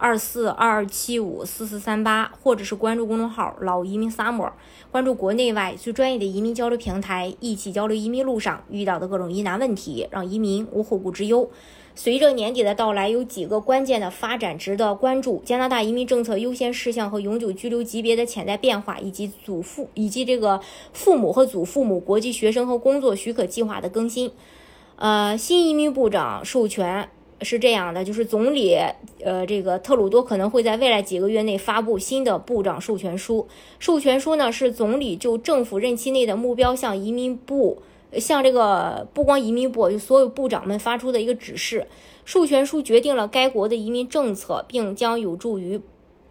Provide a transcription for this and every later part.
二四二二七五四四三八，或者是关注公众号“老移民 Summer”，关注国内外最专业的移民交流平台，一起交流移民路上遇到的各种疑难问题，让移民无后顾之忧。随着年底的到来，有几个关键的发展值得关注：加拿大移民政策优先事项和永久居留级别的潜在变化，以及祖父以及这个父母和祖父母国际学生和工作许可计划的更新。呃，新移民部长授权是这样的，就是总理呃这个特鲁多可能会在未来几个月内发布新的部长授权书。授权书呢是总理就政府任期内的目标向移民部。向这个不光移民部，就所有部长们发出的一个指示，授权书决定了该国的移民政策，并将有助于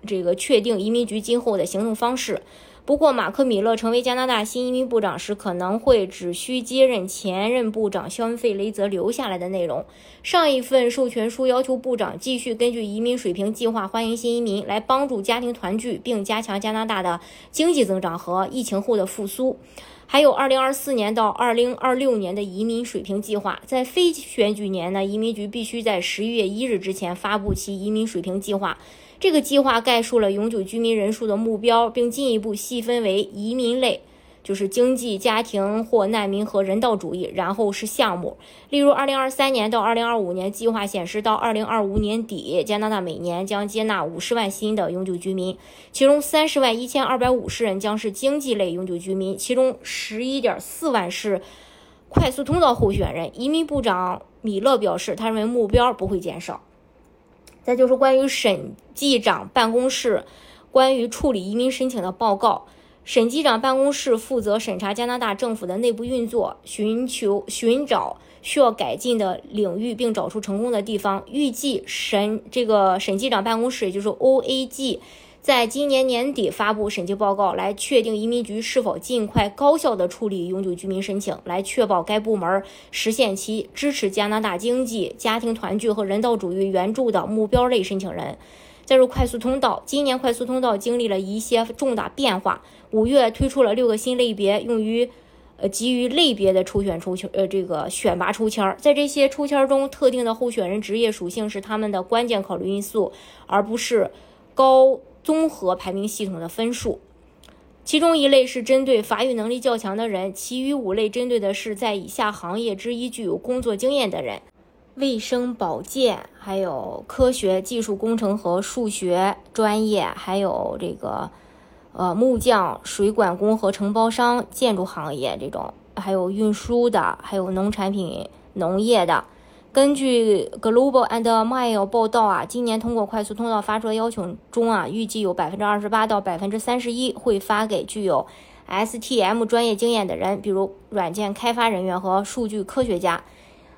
这个确定移民局今后的行动方式。不过，马克·米勒成为加拿大新移民部长时，可能会只需接任前任部长肖恩·费雷泽留下来的内容。上一份授权书要求部长继续根据移民水平计划欢迎新移民，来帮助家庭团聚，并加强加拿大的经济增长和疫情后的复苏。还有2024年到2026年的移民水平计划，在非选举年呢，移民局必须在11月1日之前发布其移民水平计划。这个计划概述了永久居民人数的目标，并进一步细分为移民类。就是经济、家庭或难民和人道主义，然后是项目。例如，二零二三年到二零二五年计划显示，到二零二五年底，加拿大每年将接纳五十万新的永久居民，其中三十万一千二百五十人将是经济类永久居民，其中十一点四万是快速通道候选人。移民部长米勒表示，他认为目标不会减少。那就是关于审计长办公室关于处理移民申请的报告。审计长办公室负责审查加拿大政府的内部运作，寻求寻找需要改进的领域，并找出成功的地方。预计审这个审计长办公室，也就是 OAG，在今年年底发布审计报告，来确定移民局是否尽快高效地处理永久居民申请，来确保该部门实现其支持加拿大经济、家庭团聚和人道主义援助的目标类申请人。再入快速通道，今年快速通道经历了一些重大变化。五月推出了六个新类别，用于呃基于类别的抽选抽签呃这个选拔抽签儿。在这些抽签中，特定的候选人职业属性是他们的关键考虑因素，而不是高综合排名系统的分数。其中一类是针对法语能力较强的人，其余五类针对的是在以下行业之一具有工作经验的人。卫生保健，还有科学技术工程和数学专业，还有这个呃木匠、水管工和承包商、建筑行业这种，还有运输的，还有农产品、农业的。根据 Global and Mail 报道啊，今年通过快速通道发出的邀请中啊，预计有百分之二十八到百分之三十一会发给具有 STM 专业经验的人，比如软件开发人员和数据科学家。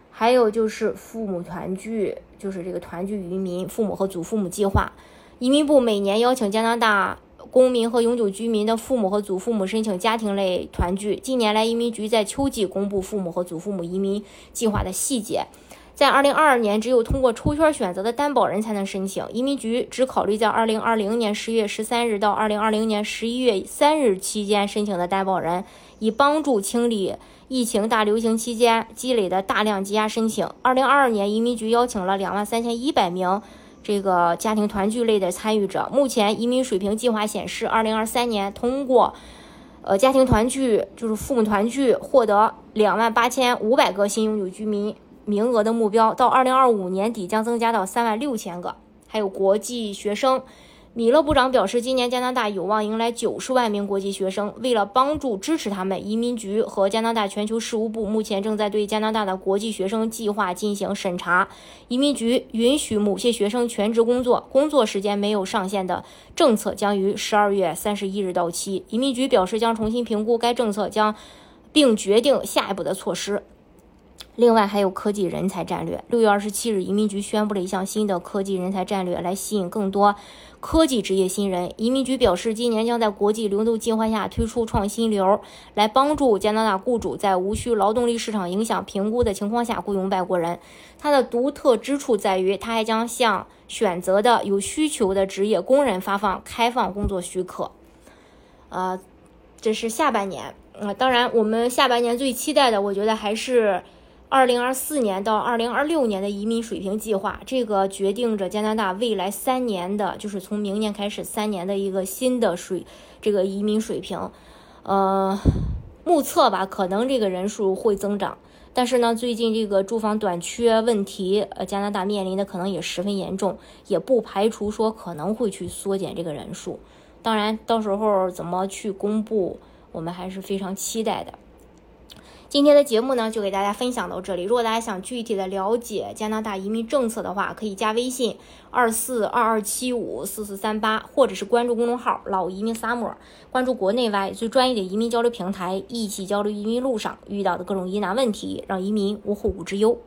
还有就是父母团聚，就是这个团聚移民父母和祖父母计划。移民部每年邀请加拿大公民和永久居民的父母和祖父母申请家庭类团聚。近年来，移民局在秋季公布父母和祖父母移民计划的细节。在2022年，只有通过抽签选择的担保人才能申请。移民局只考虑在2020年10月13日到2020年11月3日期间申请的担保人，以帮助清理疫情大流行期间积累的大量积压申请。2022年，移民局邀请了2万3100名这个家庭团聚类的参与者。目前，移民水平计划显示，2023年通过呃家庭团聚，就是父母团聚，获得2万8500个新永久居民。名额的目标到二零二五年底将增加到三万六千个。还有国际学生，米勒部长表示，今年加拿大有望迎来九十万名国际学生。为了帮助支持他们，移民局和加拿大全球事务部目前正在对加拿大的国际学生计划进行审查。移民局允许某些学生全职工作，工作时间没有上限的政策将于十二月三十一日到期。移民局表示将重新评估该政策，将并决定下一步的措施。另外还有科技人才战略。六月二十七日，移民局宣布了一项新的科技人才战略，来吸引更多科技职业新人。移民局表示，今年将在国际流动计划下推出创新流，来帮助加拿大雇主在无需劳动力市场影响评估的情况下雇佣外国人。它的独特之处在于，它还将向选择的有需求的职业工人发放开放工作许可。呃。这是下半年。啊，当然，我们下半年最期待的，我觉得还是二零二四年到二零二六年的移民水平计划。这个决定着加拿大未来三年的，就是从明年开始三年的一个新的水这个移民水平。呃，目测吧，可能这个人数会增长。但是呢，最近这个住房短缺问题，呃，加拿大面临的可能也十分严重，也不排除说可能会去缩减这个人数。当然，到时候怎么去公布？我们还是非常期待的。今天的节目呢，就给大家分享到这里。如果大家想具体的了解加拿大移民政策的话，可以加微信二四二二七五四四三八，或者是关注公众号“老移民 summer”，关注国内外最专业的移民交流平台，一起交流移民路上遇到的各种疑难问题，让移民无后顾之忧。